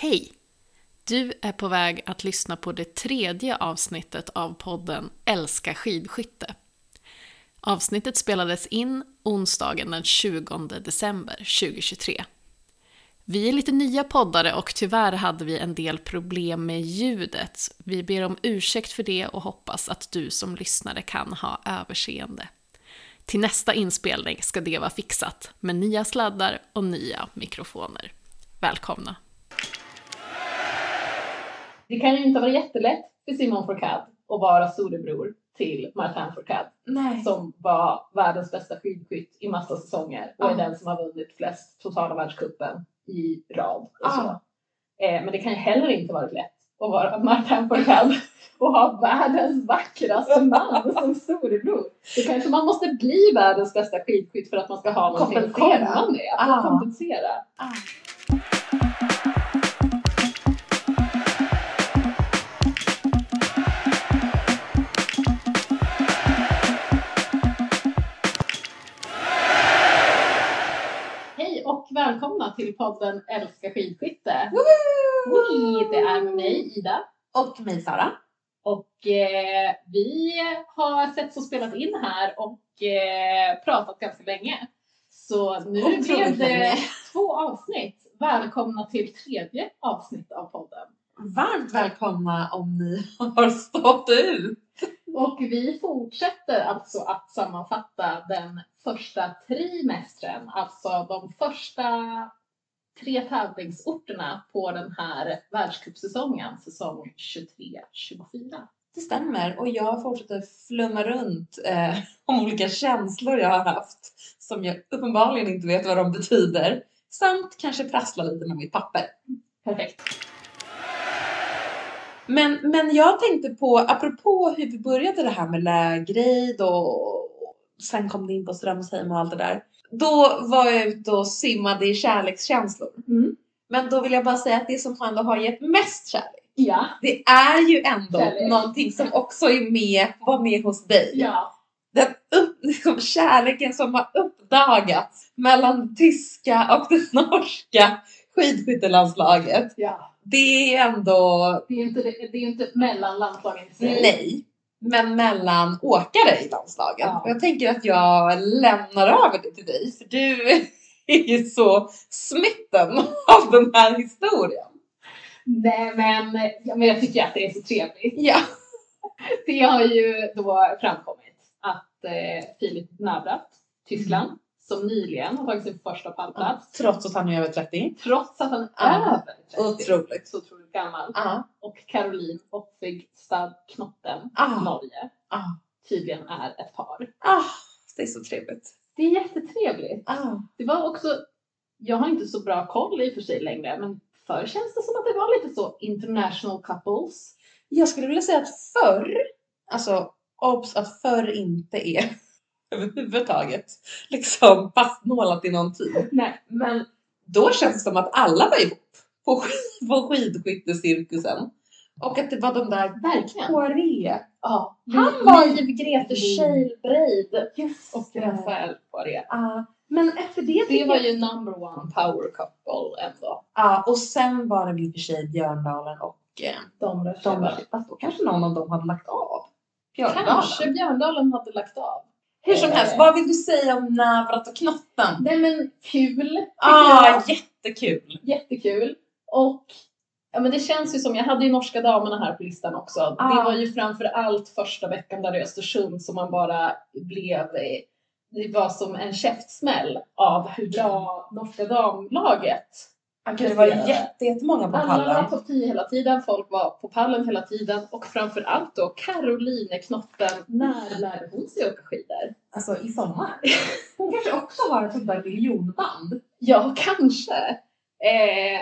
Hej! Du är på väg att lyssna på det tredje avsnittet av podden Älska skidskytte. Avsnittet spelades in onsdagen den 20 december 2023. Vi är lite nya poddare och tyvärr hade vi en del problem med ljudet. Vi ber om ursäkt för det och hoppas att du som lyssnare kan ha överseende. Till nästa inspelning ska det vara fixat med nya sladdar och nya mikrofoner. Välkomna! Det kan ju inte vara jättelätt för Simon Fourcade att vara storebror till Martin Fourcade Nej. som var världens bästa skidskytt i massa säsonger och är Ja. den som har vunnit flest totala världscupen i rad och så. Ja. Eh, men det kan ju heller inte vara lätt att vara Martin Fourcade och ha världens vackraste man som storebror. Då kanske man måste bli världens bästa skidskytt för att man ska ha någonting att komma med. Att Ja. kompensera. Till podden Älska skidskytte. Det är med mig Ida. Och mig Sara. Och eh, vi har sett och spelat in här och eh, pratat ganska länge. Så nu Otroligt blev det länge. två avsnitt. Välkomna till tredje avsnitt av podden. Varmt välkomna om ni har stått ut. Och vi fortsätter alltså att sammanfatta den första trimestern, alltså de första tre tävlingsorterna på den här världscupsäsongen, säsong 23-24. Det stämmer och jag fortsätter flumma runt eh, om olika känslor jag har haft som jag uppenbarligen inte vet vad de betyder. Samt kanske prassla lite med mitt papper. Perfekt. Men, men jag tänkte på, apropå hur vi började det här med lägrid och sen kom det in på Strömsheim och allt det där. Då var jag ute och simmade i kärlekskänslor. Mm. Men då vill jag bara säga att det som ändå har gett mest kärlek, Ja. det är ju ändå Kärlek. någonting som också är med, var med hos dig. Ja. Den upp, liksom, kärleken som har uppdagats mellan tyska och det norska skidskyttelandslaget. ja. Det är ändå, Det är inte, det är inte mellan landslagen i sig. nej, men mellan åkare i landslagen. Ja. Jag tänker att jag lämnar över det till dig, för du är ju så smitten av den här historien. Nej men, ja, men jag tycker att det är så trevligt. Ja. Det har ju då framkommit att eh, Filip Navrat, Tyskland, Mm. Som nyligen har tagit sin första pallplats, Trots att han är över 30. trots att han är Ja. över 30, Otroligt. så otroligt gammal. Ja. Och Caroline Oppigstad Knotten, Ah. Norge, Ah. tydligen är ett par. Ah, det är så trevligt. Det är jättetrevligt. Ah. Det var också, jag har inte så bra koll i och för sig längre, men förr känns det som att det var lite så international couples. Jag skulle vilja säga att förr, alltså obs att förr inte är överhuvudtaget liksom fastnålat i någon tid. Nej. Men då känns det som att alla var ihop på, på skidskyttecirkusen. Och att det var de där Verkligen. Poiré. Ja, Han var ju- Liv, Grete. Scheilbreid och Rafael Poiré. Ja, men efter det Det var jag- ju number one power couple ändå. Ja, och sen var det väl i och för sig Björndalen och eh, De de röstade. Fast då kanske någon av dem hade lagt av. Björndalen. Kanske Björndalen hade lagt av. Hur som helst, vad vill du säga om Navrat och Knotten? Nej men kul, Ah, jag. jättekul! Jättekul. Och ja, men det känns ju som, jag hade ju norska damerna här på listan också. Det Ah. var ju framför allt första veckan där i Östersund som man bara blev, det var som en käftsmäll av hur bra norska damlaget Det var jätte, jättemånga på Alla var pallen. topp 10 hela tiden, folk var på pallen hela tiden och framför allt då Caroline Knotten, när lärde hon sig åka skidor? Alltså i sommar. Hon kanske också har ett sånt där miljonband. Ja, kanske. Eh,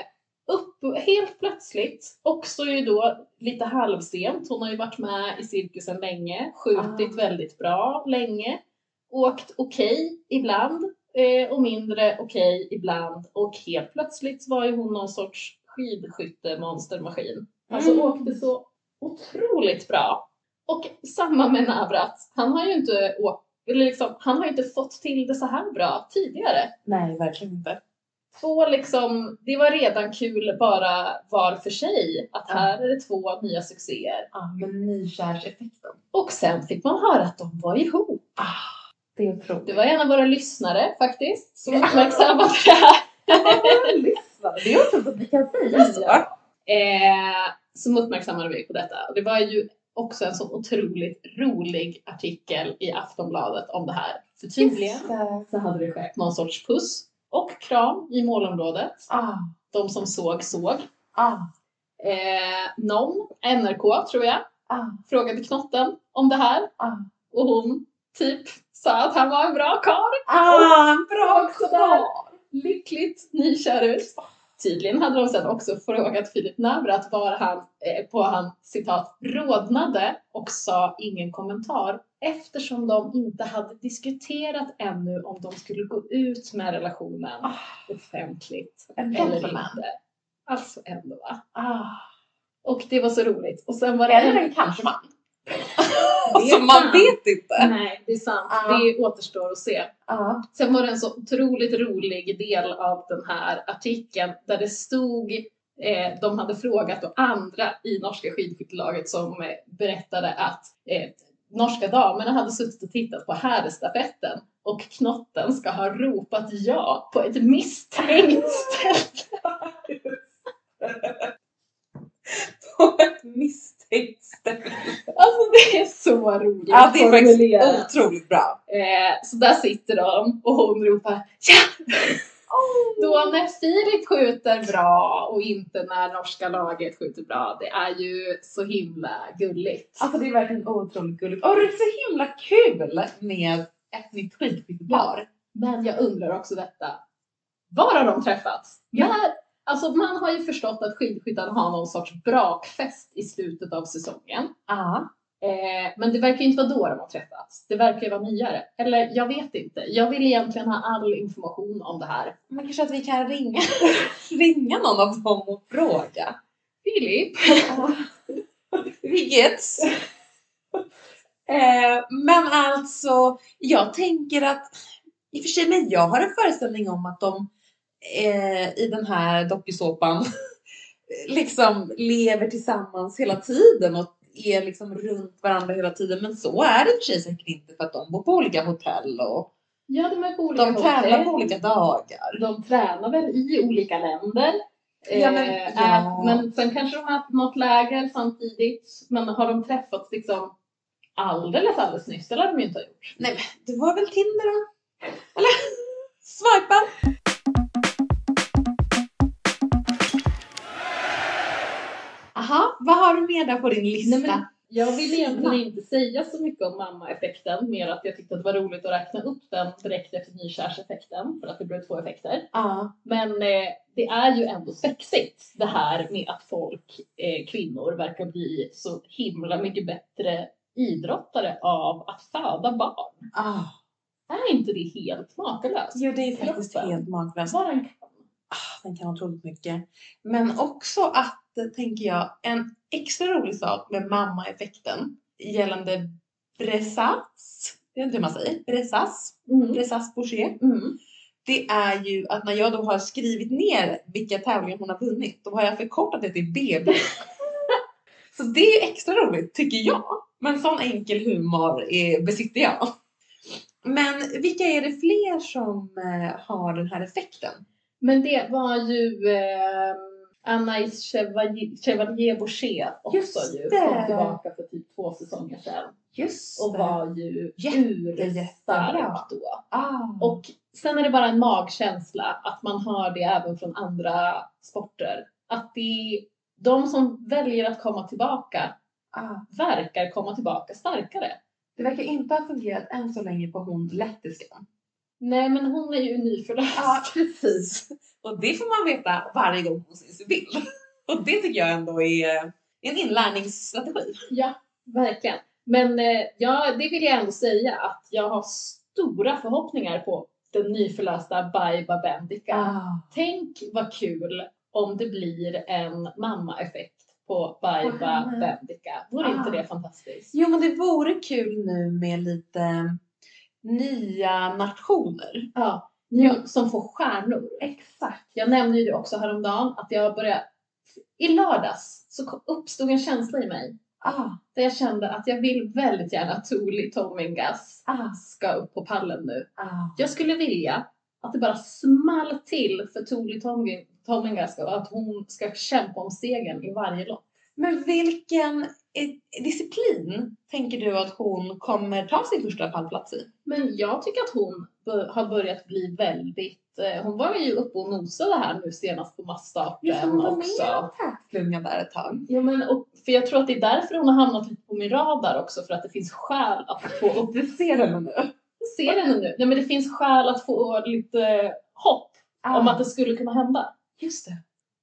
upp helt plötsligt, också ju då lite halvsent, hon har ju varit med i cirkusen länge, skjutit Ah. väldigt bra länge, åkt okej ibland eh, och mindre okej ibland och helt plötsligt var ju hon någon sorts skidskyttemonstermaskin. Alltså Mm. åkte så otroligt bra. Och samma med Navrat, han har ju inte liksom, han har inte fått till det så här bra tidigare. Nej, verkligen inte. två liksom, det var redan kul bara var för sig att här är det två nya succéer. Ja, men nykärseffekten. Och sen fick man höra att de var ihop. Ah, det är. Det var en av våra lyssnare faktiskt som uppmärksammade det här. Det är otroligt att vi kan säga så. Ja. Eh, som uppmärksammade mig på detta. Och det var ju också en så otroligt rolig artikel i Aftonbladet om det här. För tydligen så hade det skett någon sorts puss och kram i målområdet. Ah, De som såg såg. ah, Eh, någon, NRK tror jag, ah, frågade Knotten om det här. ah. Och hon typ sa att han var en bra karl. Ah, en bra kvar. Lyckligt nykär ut. Tydligen hade de sen också frågat Filip Navrat var han, eh, på han citat, rodnade och sa ingen kommentar eftersom de inte hade diskuterat ännu om de skulle gå ut med relationen Ah, offentligt en eller inte. Alltså ändå va. Ah. Och det var så roligt. Och sen var det Eller en... en kanske man. Alltså man vet inte. Nej, det är sant. Ja. Det återstår att se. Ah. Sen var det en så otroligt rolig del av den här artikeln där det stod eh, de hade frågat andra i norska skidskyttelaget som eh, berättade att eh, norska damerna hade suttit och tittat på herrstafetten och knotten ska ha ropat ja på ett misstänkt ställe. På ett misstänkt ställe. Alltså det är så roligt Ja, det är faktiskt otroligt bra. Eh, så där sitter de och hon ropar ja! Då när Filip skjuter bra och inte när norska laget skjuter bra. Det är ju så himla gulligt. Alltså det är verkligen otroligt gulligt. Och det är så himla kul med ett nytt skidskyttepar. Men jag undrar också detta. Var har de träffats? Ja. När, alltså man har ju förstått att skidskyttarna har någon sorts brakfest i slutet av säsongen. Ja. Eh, men det verkar ju inte vara då de har träffats. Det verkar ju vara nyare. Eller jag vet inte. Jag vill egentligen ha all information om det här. Men kanske att vi kan ringa, ringa någon av dem och fråga. Filip? Vilket? eh, men alltså, jag tänker att i och för sig, men jag har en föreställning om att de eh, i den här dokusåpan liksom lever tillsammans hela tiden och är liksom runt varandra hela tiden. Men så är det för sig säkert inte för att de bor på olika hotell och Ja, de är på olika de tävlar på olika dagar. De tränar väl i olika länder. Ja, men- Eh, ja. ät- men sen kanske de är på något läger samtidigt. Men har de träffats liksom alldeles, alldeles nyss? Det lär de ju inte ha gjort. Nej men det var väl Tinder då? Eller? Swipa? Aha, vad har du med där på din lista? Nej, men jag vill egentligen inte säga så mycket om mamma-effekten. Mer att jag tyckte att det var roligt att räkna upp den direkt efter nykärseffekten. För att det blev två effekter. Ja. Men eh, det är ju ändå sexigt det här med att folk, eh, kvinnor, verkar bli så himla mycket bättre idrottare av att föda barn. Ah. Är inte det helt makalöst? Jo, det är faktiskt Kroppen. helt makalöst. Ah, den kan otroligt mycket. Men också att, tänker jag, en extra rolig sak med mamma-effekten gällande Bressas. Jag vet inte hur man säger. Bressas. Mm. Bressas Boucher. Mm. Det är ju att när jag då har skrivit ner vilka tävlingar hon har vunnit, då har jag förkortat det till BB. Så det är extra roligt, tycker jag. Men sån enkel humor är, besitter jag. Men vilka är det fler som eh, har den här effekten? Men det var ju eh, Anais Chevalier, Boucher också Just ju. det. Kom tillbaka för typ två säsonger sedan. Just Och var ju urstark då. ah. Och sen är det bara en magkänsla att man hör det även från andra sporter. Att det, de som väljer att komma tillbaka ah. verkar komma tillbaka starkare. Det verkar inte ha fungerat än så länge på hon lettiskan. Nej, men hon är ju nyförlöst. Ja, precis. Och det får man veta varje gång hon syns i bild. Och det tycker jag ändå är en inlärningsstrategi. Ja, verkligen. Men eh, ja, det vill jag ändå säga att jag har stora förhoppningar på den nyförlösta Baiba Bendika. Ah. Tänk vad kul om det blir en mamma-effekt på Baiba henne. Bendika. Vore Ah. inte det fantastiskt? Jo men det vore kul nu med lite nya nationer. Ja, Ja. Som får stjärnor. Exakt. Jag nämnde ju det också häromdagen att jag började... I lördags så uppstod en känsla i mig Ah, där jag kände att jag vill väldigt gärna att Tuuli Tomingas ah, ska upp på pallen nu. ah. Jag skulle vilja att det bara small till för Tomi- Tomingas och att hon ska kämpa om segern i varje lopp. Men vilken eh, disciplin tänker du att hon kommer ta sin första pallplats i? Men jag tycker att hon har börjat bli väldigt... Eh, hon var ju uppe och nosade här nu senast på massstarten också. tätklunga där ett tag. Ja, men, och, för jag tror att det är därför hon har hamnat lite på min radar också, för att det finns skäl att få upp... Du ser henne nu. Se henne nu! Nej, men det finns skäl att få lite hopp Ah. om att det skulle kunna hända. Just det.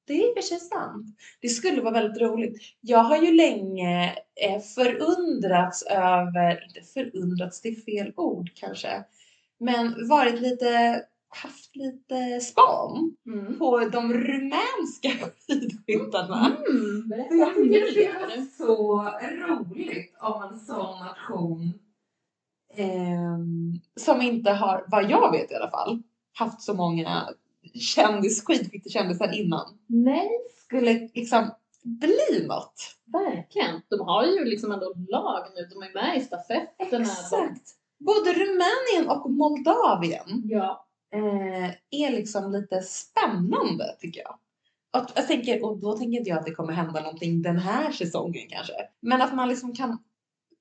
Det är i och för sig sant. Det skulle vara väldigt roligt. Jag har ju länge eh, förundrats över, inte förundrats, det är fel ord kanske, men varit lite, haft lite span Mm. på de rumänska skidskyttarna. Mm, berätta jag tycker det är så roligt om en sån nation ehm, som inte har, vad jag vet i alla fall, haft så många kändis, skidskyttekändisar innan. Nej, Skulle liksom bli något. verkligen. De har ju liksom ändå lag nu. De är med i stafetterna. Exakt. Både Rumänien och Moldavien Ja. eh, är liksom lite spännande tycker jag. Och, jag tänker, och då tänker inte jag att det kommer hända någonting den här säsongen kanske. Men att man liksom kan,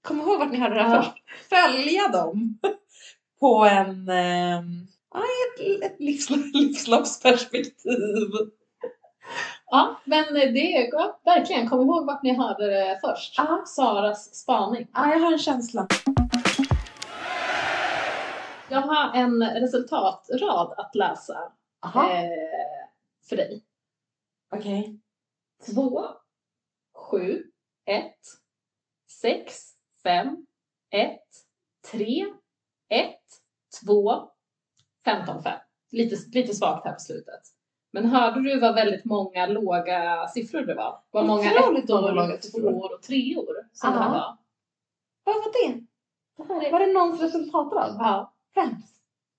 kom ihåg vart ni hörde det här Ja. först, följa dem på en, eh, ja, ett, ett livs, livsloppsperspektiv. ja, men det är ja, verkligen. Kom ihåg vart ni hörde det först. Ja. Saras spaning. Ja, jag har en känsla. Jag har en resultatrad att läsa Aha, eh, för dig. okej. Två, sju, ett, sex, fem, ett, tre, ett, två, femton, fem. Lite, lite svagt här på slutet. Men hörde du vad väldigt många låga siffror det var? Vad många ettor, tvåor och treor som det här var. Vad var det? Det här är Var det någons resultatrad? ja, Vems?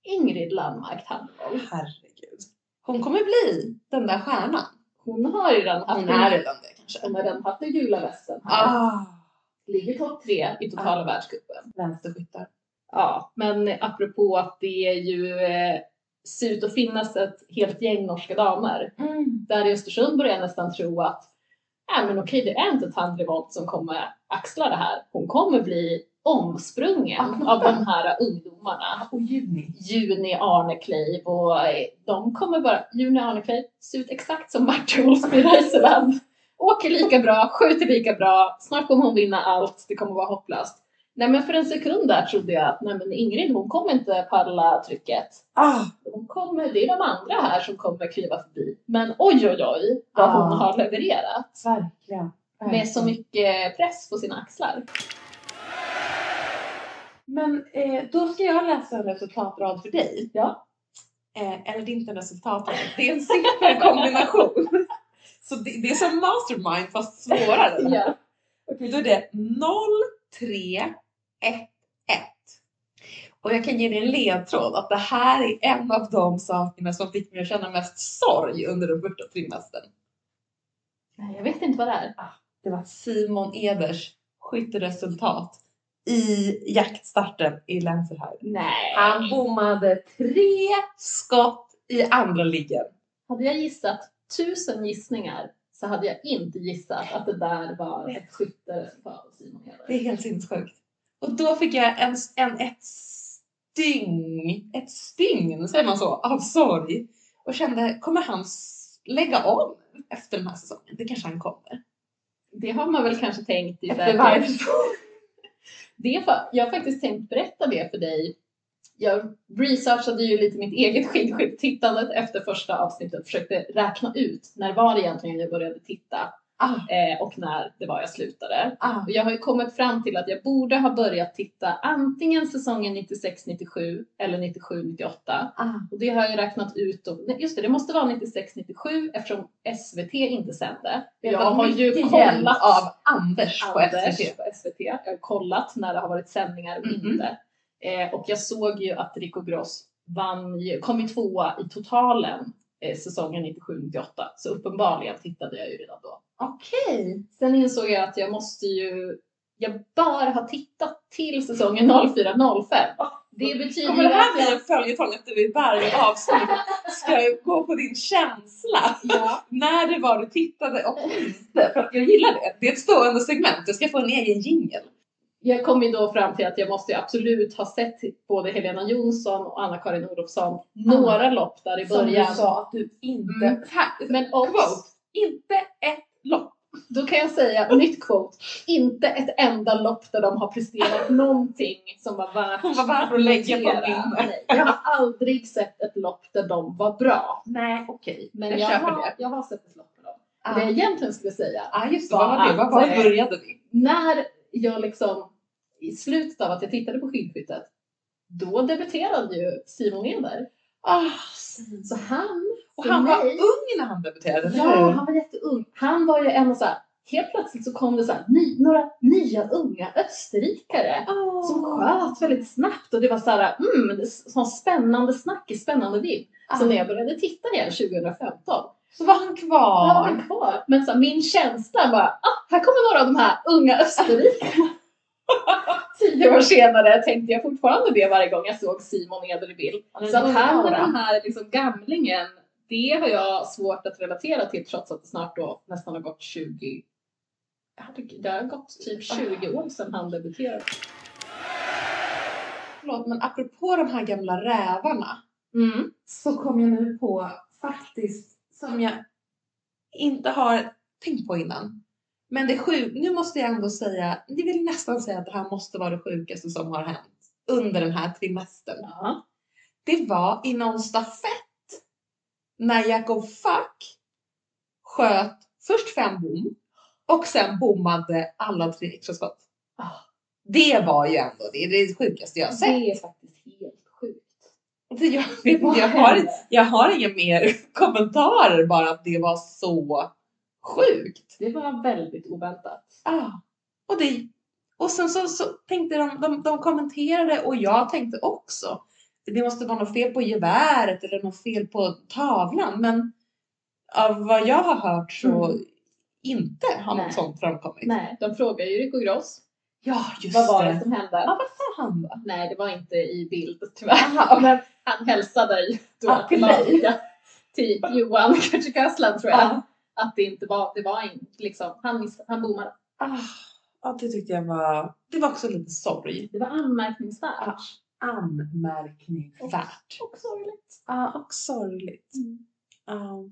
Ingrid Landmark Tandboll. Herregud. Hon kommer bli den där stjärnan. Hon har ju redan haft, Hon är redan det kanske. hon har redan haft den gula västen här. Ah, Ligger topp tre i totala Ah. världscupen. vänsterskyttar. Ja, men apropå att det är ju eh, ser ut att finnas ett helt gäng norska damer. Mm. Där i Östersund börjar jag nästan tro att äh, men okej, det är inte Tandrevolt som kommer axla det här. Hon kommer bli omsprungen Ah. av de här ungdomarna. Och juni. Juni Arnekleiv och eh, de kommer bara, Juni Arnekleiv ser ut exakt som Martin Olsby Reiseland. Åker lika bra, skjuter lika bra, snart kommer hon vinna allt, det kommer vara hopplöst. Nej men för en sekund där trodde jag att nej men Ingrid hon kommer inte palla trycket. Ah, Hon kommer, det är de andra här som kommer kliva förbi. Men oj oj oj vad hon Ah. har levererat. verkligen. Med så mycket press på sina axlar. Men eh, då ska jag läsa en resultatrad för dig. Ja. Eh, eller det är inte en resultatrad, det är en sifferkombination. Så det, det är som mastermind fast svårare. Ja. Okej, då är det 0, 3, 1, 1. Och jag kan ge dig en ledtråd att det här är en av de sakerna som fick mig att känna mest sorg under den första trimestern. Nej, jag vet inte vad det är. Det var Simon Eders skytteresultat i jaktstarten i Lenzerheide. Nej. Han bommade tre skott i andra liggen. Hade jag gissat tusen gissningar så hade jag inte gissat att det där var ett skytteresultat av Simon Heder. Det är helt sinnessjukt. Och då fick jag en, en, ett styng, ett stygn, säger man så, av sorg. Och kände, kommer han lägga av efter den här säsongen? Det kanske han kommer. Det har man väl kanske tänkt i Efter varje. Det jag har faktiskt tänkt berätta det för dig. Jag researchade ju lite mitt eget skidskyttetittandet efter första avsnittet. Försökte räkna ut när var det egentligen jag började titta Ah, eh, och när det var jag slutade. ah, Och jag har ju kommit fram till att jag borde ha börjat titta antingen säsongen 96-97 eller 97-98. ah. Och det har jag räknat ut. Och, just det, det måste vara 96-97 eftersom SVT inte sände. Jag har ju kollat av Anders på Anders SVT. på SVT. Jag har kollat när det har varit sändningar och Mhm. inte. Eh, och jag såg ju att Rico Gross vann kom ju tvåa i totalen eh, säsongen 97-98. Så uppenbarligen tittade jag ju redan då. Okej. Sen insåg jag att jag måste ju, jag bara har tittat till säsongen 04-05. Det betyder Kommer det här bli en följetong att du i varje avsnitt ska gå på din känsla? ja, När det var du tittade och inte. För att jag gillar det. Det är ett stående segment. Jag ska få en egen jingel. jag kom ju då fram till att jag måste ju absolut ha sett både Helena Jonsson och Anna-Karin Olofsson några lopp där i Som du början. sa att du inte... Mm. Men quote. obs! Inte ett lopp. Då kan jag säga, nytt quote, inte ett enda lopp där de har presterat någonting som var värt Hon var värd att lägga på. Nej, Jag har aldrig sett ett lopp där de var bra. Nej, okej. Men jag, jag, har, det. jag har sett ett lopp med dem. Ah. Det jag egentligen skulle säga, Ja, just det. var var det? Var eh, började vi? när jag liksom i slutet av att jag tittade på skidskyttet, då debuterade ju Simon Eder. Ah, Så han, och han var ung när han debuterade, Ja, hur? han var jätteung. Han var ju en och så här, helt plötsligt så kom det så här, ny, några nya unga österrikare Oh. som sköt väldigt snabbt och det var så här, mm, sån spännande snack, spännande vibb. Ah. Så när jag började titta igen 2015, Så var han kvar. var han kvar. Men så här, min känsla var, ah, här kommer några av de här unga österrikarna. Tio år senare tänkte jag fortfarande det varje gång jag såg Simon Eder i bild. Så att här aura. den här liksom gamlingen, det har jag svårt att relatera till trots att det snart då nästan har gått 20 Herregud, Det har gått typ 20 år sedan han debuterade. Förlåt, men apropå de här gamla rävarna Mm. så kom jag nu på faktiskt som jag inte har tänkt på innan. Men det sjuk, nu måste jag ändå säga, jag vill nästan säga att det här måste vara det sjukaste som har hänt under den här trimestern. Ja. Det var i någon stafett när Jakob Fack sköt först fem bom och sen bommade alla tre extra skott. Ah. Det var ju ändå det, är det sjukaste jag har sett. Det är faktiskt helt sjukt. Jag, vet, jag, har, jag har inga mer kommentarer bara att det var så sjukt. Det var väldigt oväntat. Ah. Och, det, och sen så, så tänkte de, de, de kommenterade och jag tänkte också det måste vara något fel på geväret eller något fel på tavlan men av vad jag har hört så Mm. inte har något Nej. sånt framkommit. Nej, de frågade ju Rico Gross. Ja just Vad var det. det som hände? Ja, vad sa han då? Nej, det var inte i bild tyvärr. Aha, Men han hälsade ju då Ah, till tillbaka till Johan Kücükaslan tror jag. Ah. Att det inte var, det var inte liksom, han, miss, han bommade. Ah, ja, det tyckte jag var, det var också lite sorg. Det var anmärkningsvärt. Ah. Anmärkningsvärt. Och sorgligt. Ja, och sorgligt. Mm. Ja.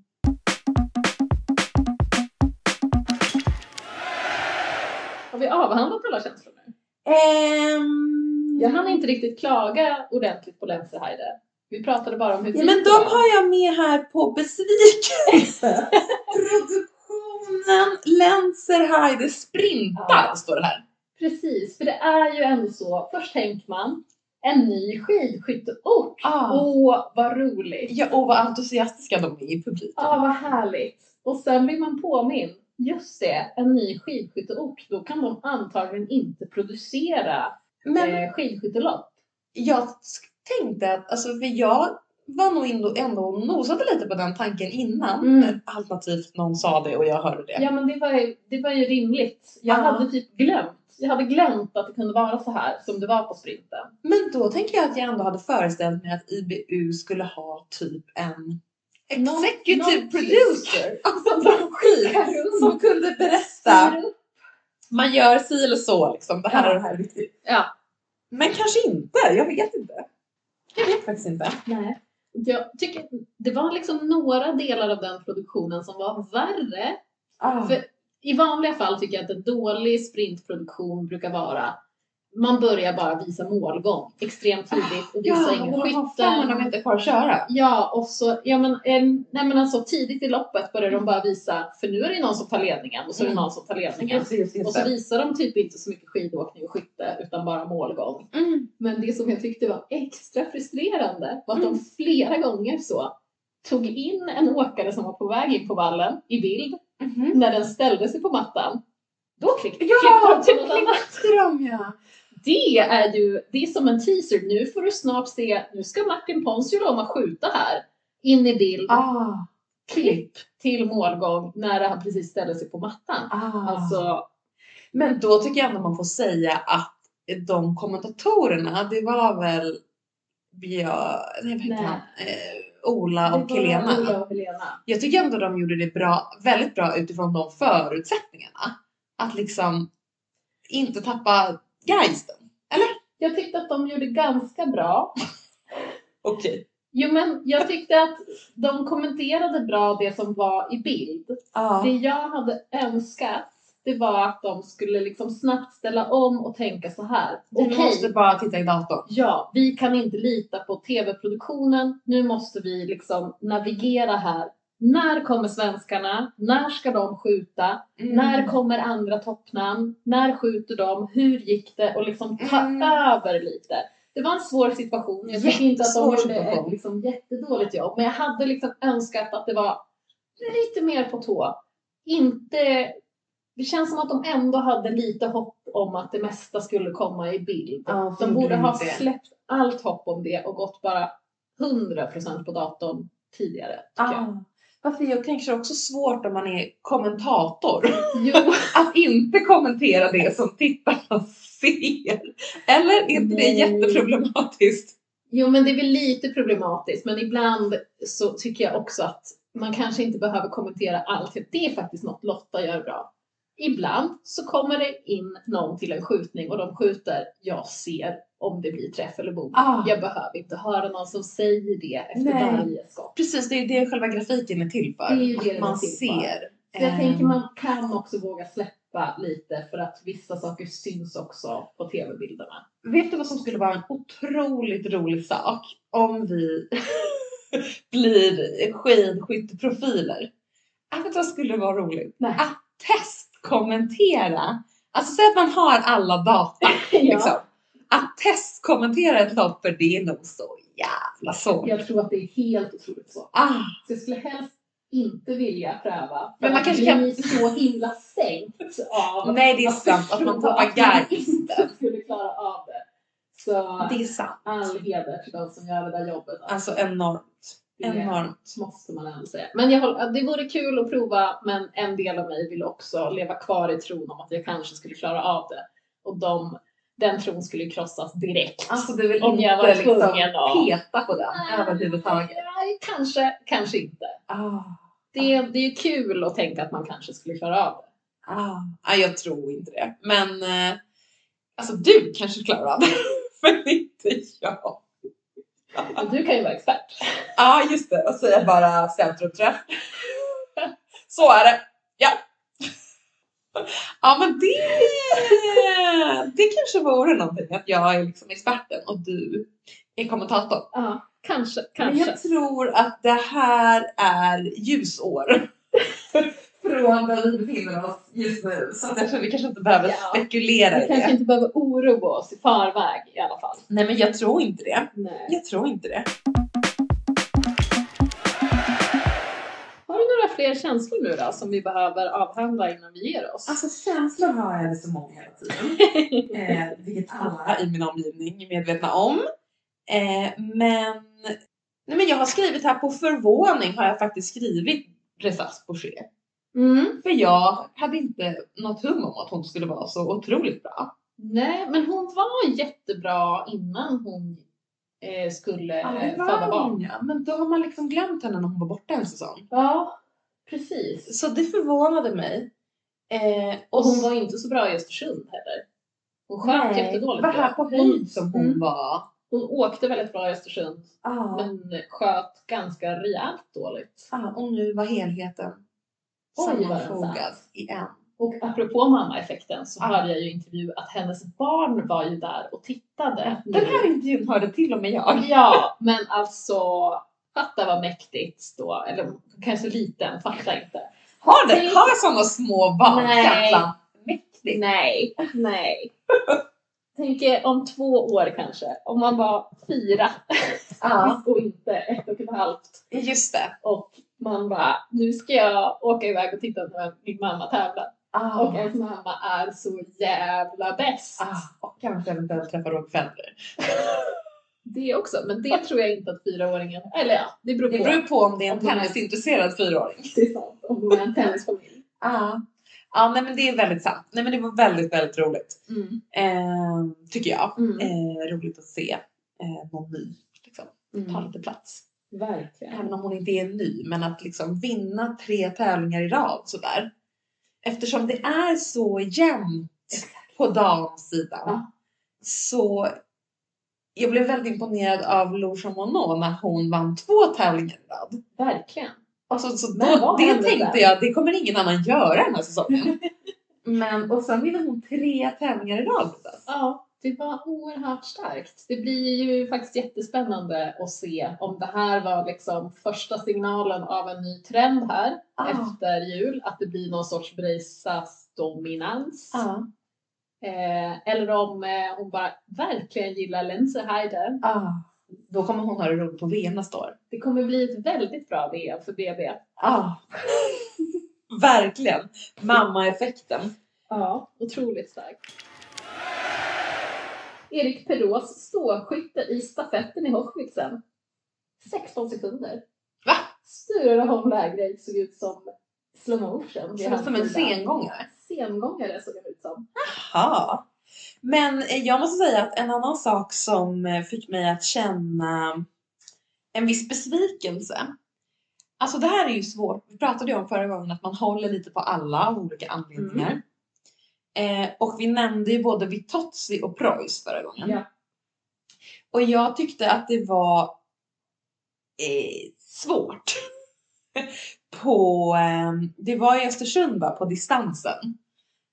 Har vi avhandlat alla känslor nu? Ehm, Jag hann inte riktigt klaga ordentligt på Lenserheide. Vi pratade bara om hur Ja, men de var. har jag med här på besvikelse. Produktionen Lenserheide sprintar Ja. står det här. Precis, för det är ju ändå så. Först tänker man en ny skidskytteort. Ah. Åh, vad roligt! Ja, och vad entusiastiska de är i publiken. Ja, vad härligt! Och sen blir man påmind. Just det, en ny skidskytteort. Då kan de antagligen inte producera Men eh, skidskyttelopp. jag tänkte att, alltså för jag var nog ändå, ändå nosade lite på den tanken innan. Mm. Alternativt någon sa det och jag hörde det. Ja, men det var ju, det var ju rimligt. Jag Ja. hade typ glömt. Jag hade glömt att det kunde vara så här som det var på sprinten. Men då tänker jag att jag ändå hade föreställt mig att IBU skulle ha typ en executive någon producer. Alltså Som någon skit som kunde berätta. Man gör si eller så liksom. Det här Ja. är det här är viktigt. Ja. Men kanske inte. Jag vet inte. Jag vet faktiskt inte. Nej. Jag tycker det var liksom några delar av den produktionen som var värre. Ah. För i vanliga fall tycker jag att en dålig sprintproduktion brukar vara man börjar bara visa målgång extremt tidigt och visa ja, ingen och de har skytte. 500 meter kvar att köra. Ja, och så, ja men, eh, nej men alltså tidigt i loppet börjar de bara visa, för nu är det någon som tar ledningen och så är det Mm. någon som tar ledningen. Det, just det, Och så visar de typ inte så mycket skidåkning och skytte utan bara målgång. Mm. Men det som jag tyckte var extra frustrerande var att Mm. de flera gånger så tog in en åkare som var på väg in på vallen i bild. Mhm. När den ställde sig på mattan, då klick, Ja, klippte de till då något annat. klippte de ja. det är ju, det är som en teaser. Nu får du snart se, nu ska Martin Ponsiluoma skjuta här. In i bild. Ah, Klipp till målgång när han precis ställer sig på mattan. ah. Alltså, Men då tycker jag ändå man får säga att de kommentatorerna, det var väl Björn, nej vad heter Nej. han? Ola och Helena. Ola och Helena. Jag tycker ändå de gjorde det bra, väldigt bra utifrån de förutsättningarna. Att liksom inte tappa geisten. Jag tyckte att de gjorde ganska bra. Okej. Jo men jag tyckte att de kommenterade bra det som var i bild. Ja. Det jag hade önskat det var att de skulle liksom snabbt ställa om och tänka så här. Du Okej, måste bara titta i datorn. ja, vi kan inte lita på tv-produktionen. Nu måste vi liksom navigera här. När kommer svenskarna? När ska de skjuta? Mm. När kommer andra toppnamn? När skjuter de? Hur gick det? Och liksom ta Mm. över lite. Det var en svår situation. Jag tycker inte att de gjorde ett liksom jättedåligt jobb. Men jag hade liksom önskat att det var lite mer på tå. Inte... Det känns som att de ändå hade lite hopp om att det mesta skulle komma i bild. Ja, De borde ha det. släppt allt hopp om det och gått bara 100% på datorn tidigare. Tycker jag. Ah. Varför jag tänker också svårt om man är kommentator. Att inte kommentera det som tittarna ser. Eller är inte det jätteproblematiskt? Jo, men det är väl lite problematiskt, men ibland så tycker jag också att man kanske inte behöver kommentera allt. Det är faktiskt något Lotta gör bra. Ibland så kommer det in någon till en skjutning och de skjuter. Jag ser om det blir träff eller bom. Ah. Jag behöver inte höra någon som säger det efter Nej. varje skott. Precis, det är det själva grafiken är till för. Det är ju det man till för. ser. Så jag tänker man kan också våga släppa lite för att vissa saker syns också på tv-bilderna. Vet du vad som skulle vara en otroligt rolig sak om vi blir skidskytteprofiler? Du vad skulle vara roligt? Nej. Att testkommentera. Alltså säg att man har alla data. Liksom. Att testkommentera ett lopp för det är nog så jävla svårt. Jag tror att det är helt otroligt svårt. Ah, Så jag skulle helst inte vilja pröva. Men man kanske kan- så himla sänkt av Nej, det är att sant, att man tappar geisten. skulle klara av det. Så det är sant. all heder till de som gör det där jobbet. Alltså enormt. Enormt. måste man ändå säga. Men jag håller, det vore kul att prova men en del av mig vill också leva kvar i tron om att jag kanske skulle klara av det. Och de, den tron skulle krossas direkt. Alltså du vill Om jag inte var liksom tvungen att- peta på den överhuvudtaget. Nej, kanske, kanske inte. Ah, Det, det är kul att tänka att man kanske skulle klara av det. ah. ah, jag tror inte det. Men eh, alltså du kanske klarar av det. Men inte jag. Men du kan ju vara expert. Ja, just det. Och säga bara centrumträff. Så är det. Ja. Ja, men det, det kanske vore någonting. Att jag är liksom experten och du är kommentator. Ja, kanske, Men kanske. jag tror att det här är ljusår. Från där vi befinner oss just nu. Så tror vi kanske inte behöver Ja. spekulera Vi i kanske det. inte behöver oroa oss i förväg i alla fall. Nej, men jag tror inte det. Nej. Jag tror inte det. Har du några fler känslor nu då som vi behöver avhandla innan vi ger oss? Alltså känslor har jag så många hela tiden. eh, vilket alla i min omgivning är medvetna om. Eh, men, nej, men jag har skrivit här på förvåning har jag faktiskt skrivit Resas Boucher. Mm. För jag hade inte något hum om att hon skulle vara så otroligt bra. Nej, men hon var jättebra innan hon eh, skulle Ja, eh, föda barn. ja. Men då har man liksom glömt henne när hon var borta en säsong. Ja, precis. Så det förvånade mig. Eh, Och hon var inte så bra i Östersund heller. Hon sköt jättedåligt. Var här på höjd som hon Mm. var. Hon åkte väldigt bra i Östersund, Ja. men sköt ganska rejält dåligt. Ja, och nu var helheten Satt. i en. Och apropå mammaeffekten så Ja. hörde jag ju intervju att hennes barn var ju där och tittade. Den här intervjun hörde till och med jag. Ja, men alltså fatta vad mäktigt då. Eller kanske liten, fatta inte. Har det? Tänk- Har sådana små barn Nej. Mäktigt. Nej, nej. Tänk om två år kanske, om man var fyra Ja, och inte ett och ett halvt. just det. Och man bara, nu ska jag åka iväg och titta på min mamma tävla. Ah. Och ens mamma är så jävla bäst. Ah, och kanske eventuellt träffa Roger Federer. Det också, men det tror jag inte att fyraåringen, eller ja, det beror på. Det beror på om det är en tennisintresserad fyraåring. Det är sant, om de är en tennisfamilj. Ja. Ja, nej men det är väldigt sant. Nej men det var väldigt, väldigt roligt. Mm. Eh, tycker jag. Mm. Eh, roligt att se eh, någon ny liksom, ta Mm. lite plats. Verkligen. Även om hon inte är ny, men att liksom vinna tre tävlingar i rad sådär. Eftersom det är så jämnt på damsidan Ja. så jag blev väldigt imponerad av Lou Monod när hon vann två tävlingar i rad. Verkligen. Alltså, så då, det tänkte jag, det kommer ingen annan göra den här säsongen. Men, och sen vinner hon tre tävlingar i rad. Ja, det var oerhört starkt. Det blir ju faktiskt jättespännande att se om det här var liksom första signalen av en ny trend här Ah. efter jul. Att det blir någon sorts Breisas dominans. Ja. Eh, eller om eh, hon bara verkligen gillar Lindsey Heide. Ah. Då kommer hon ha det roligt på VM nästa år. Det kommer bli ett väldigt bra VM för BB. Ah. Verkligen. Mamma-effekten. Ja, otroligt starkt. Erik Perrault ståskytte i stafetten i Hochwitzen. 16 sekunder. Va? Sture Holm-Lägre såg ut som slow motion. Ser ut som en sengångare. Sengångare såg han ut som. Jaha. Men eh, jag måste säga att en annan sak som eh, fick mig att känna en viss besvikelse. Alltså det här är ju svårt. Vi pratade ju om förra gången att man håller lite på alla av olika anledningar. Eh, och vi nämnde ju både Vitozzi och Preuss förra gången. Ja. Och jag tyckte att det var eh, svårt. på, eh, det var i Östersund va, på distansen.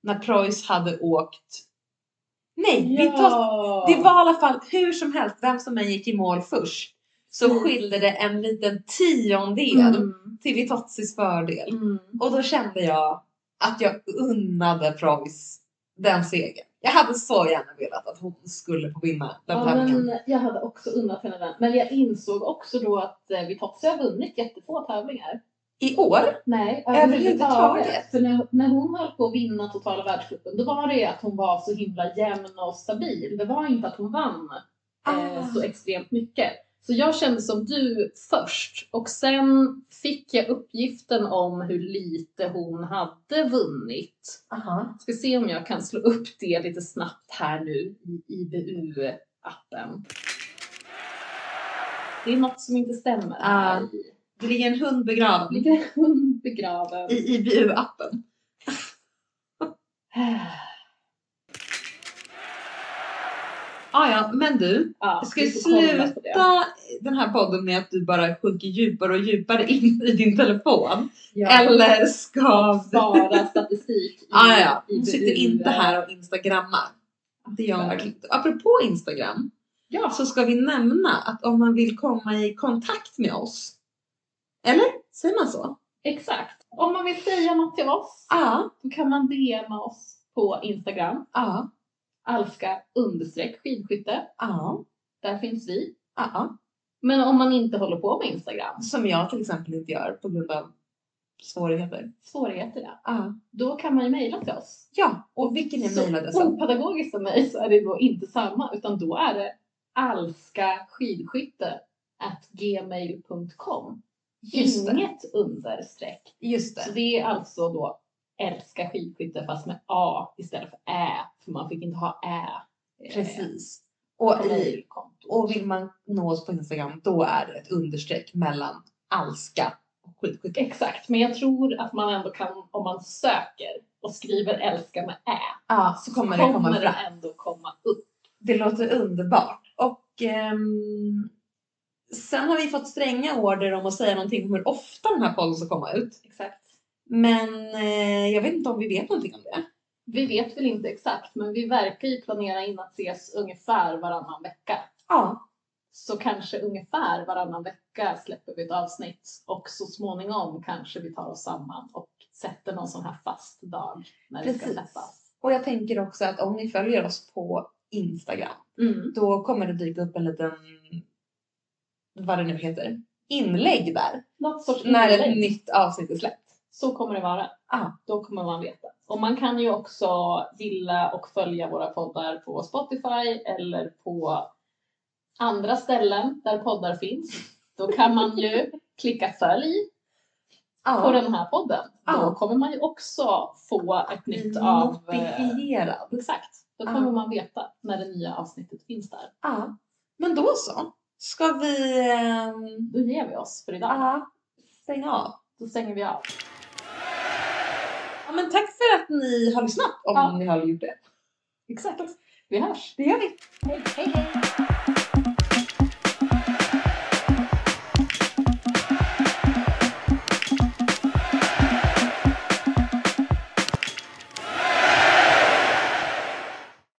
När Preuss hade åkt Nej, Vitozzi Ja. det var i alla fall hur som helst, vem som än gick i mål först så Mm. skilde det en liten tiondel Mm. till Vitozzis fördel. Mm. Och då kände jag att jag unnade Preuss den segern. Jag hade så gärna velat att hon skulle få vinna den Ja, tävlingen. men jag hade också unnat henne den. Men jag insåg också då att eh, Vitozzi har vunnit jättefå tävlingar. I år? Nej, Överhuvudtaget. För när, när hon höll på att vinna totala världscupen då var det att hon var så himla jämn och stabil. Det var inte att hon vann eh, Ah. så extremt mycket. Så jag kände som du först och sen fick jag uppgiften om hur lite hon hade vunnit. Aha. Ska se om jag kan slå upp det lite snabbt här nu i IBU-appen. Det är något som inte stämmer. Ah. Det ligger en hund begraven Ligger en hund begraven. i IBU-appen. Ah, ja, men du, Ja, ska vi sluta den här podden med att du bara sjunker djupare och djupare in i din telefon? Ja. Eller ska vi... Spara statistik i Ah, ja, IBU. sitter inte här och instagrammar. Det gör hon verkligen inte. Apropå Instagram Ja, så ska vi nämna att om man vill komma i kontakt med oss. Eller? Säger man så? exakt. Om man vill säga något till oss Ja. då kan man DMa oss på Instagram. Ja. Alska understreck skidskytte. Ja. Där finns vi. Ja. Men om man inte håller på med Instagram, Som jag till exempel inte gör på grund av svårigheter. svårigheter ja. Ja. Då kan man ju mejla till oss. Ja, och vilken är Så mejladressen? opedagogiskt för mig så är det då inte samma utan då är det alska skidskytte at gmail.com. Just det. Inget understreck. Just Så det. det är alltså då älska skidskytte fast med A istället för Ä. För man fick inte ha Ä. eh, Precis. Och, i, och vill man nå oss på Instagram då är det ett understreck mellan alska och skitskytte. Exakt, men jag tror att man ändå kan, om man söker och skriver älska med Ä, Ja, så kommer det komma kommer det ändå komma upp. Det låter underbart. Och ehm, sen har vi fått stränga order om att säga någonting om hur ofta den här podden ska komma ut. Exakt. Men eh, jag vet inte om vi vet någonting om det. Vi vet väl inte exakt, men vi verkar ju planera in att ses ungefär varannan vecka. Ja, Så kanske ungefär varannan vecka släpper vi ett avsnitt och så småningom kanske vi tar oss samman och sätter någon sån här fast dag när det ska Precis. släppas. och jag tänker också att om ni följer oss på Instagram Mm. då kommer det dyka upp en liten, vad det nu heter, inlägg där. Något sorts När ett inlägg. nytt avsnitt är släppt. Så kommer det vara. Ja. Då kommer man veta. Och man kan ju också gilla och följa våra poddar på Spotify eller på andra ställen där poddar finns. Då kan man ju klicka följ på den här podden. Då Ja. kommer man ju också få ett nytt av... eh, Notifierad. Exakt. Då kommer man veta när det nya avsnittet finns där. Ja. Men då så. Ska vi ehm, Då ger vi oss för idag. ja, stänga av? Då stänger vi av. Ja, men tack för att ni har lyssnat om Ja. ni har gjort det. Exakt. Vi hörs. Det gör vi. Hej, hej, hej.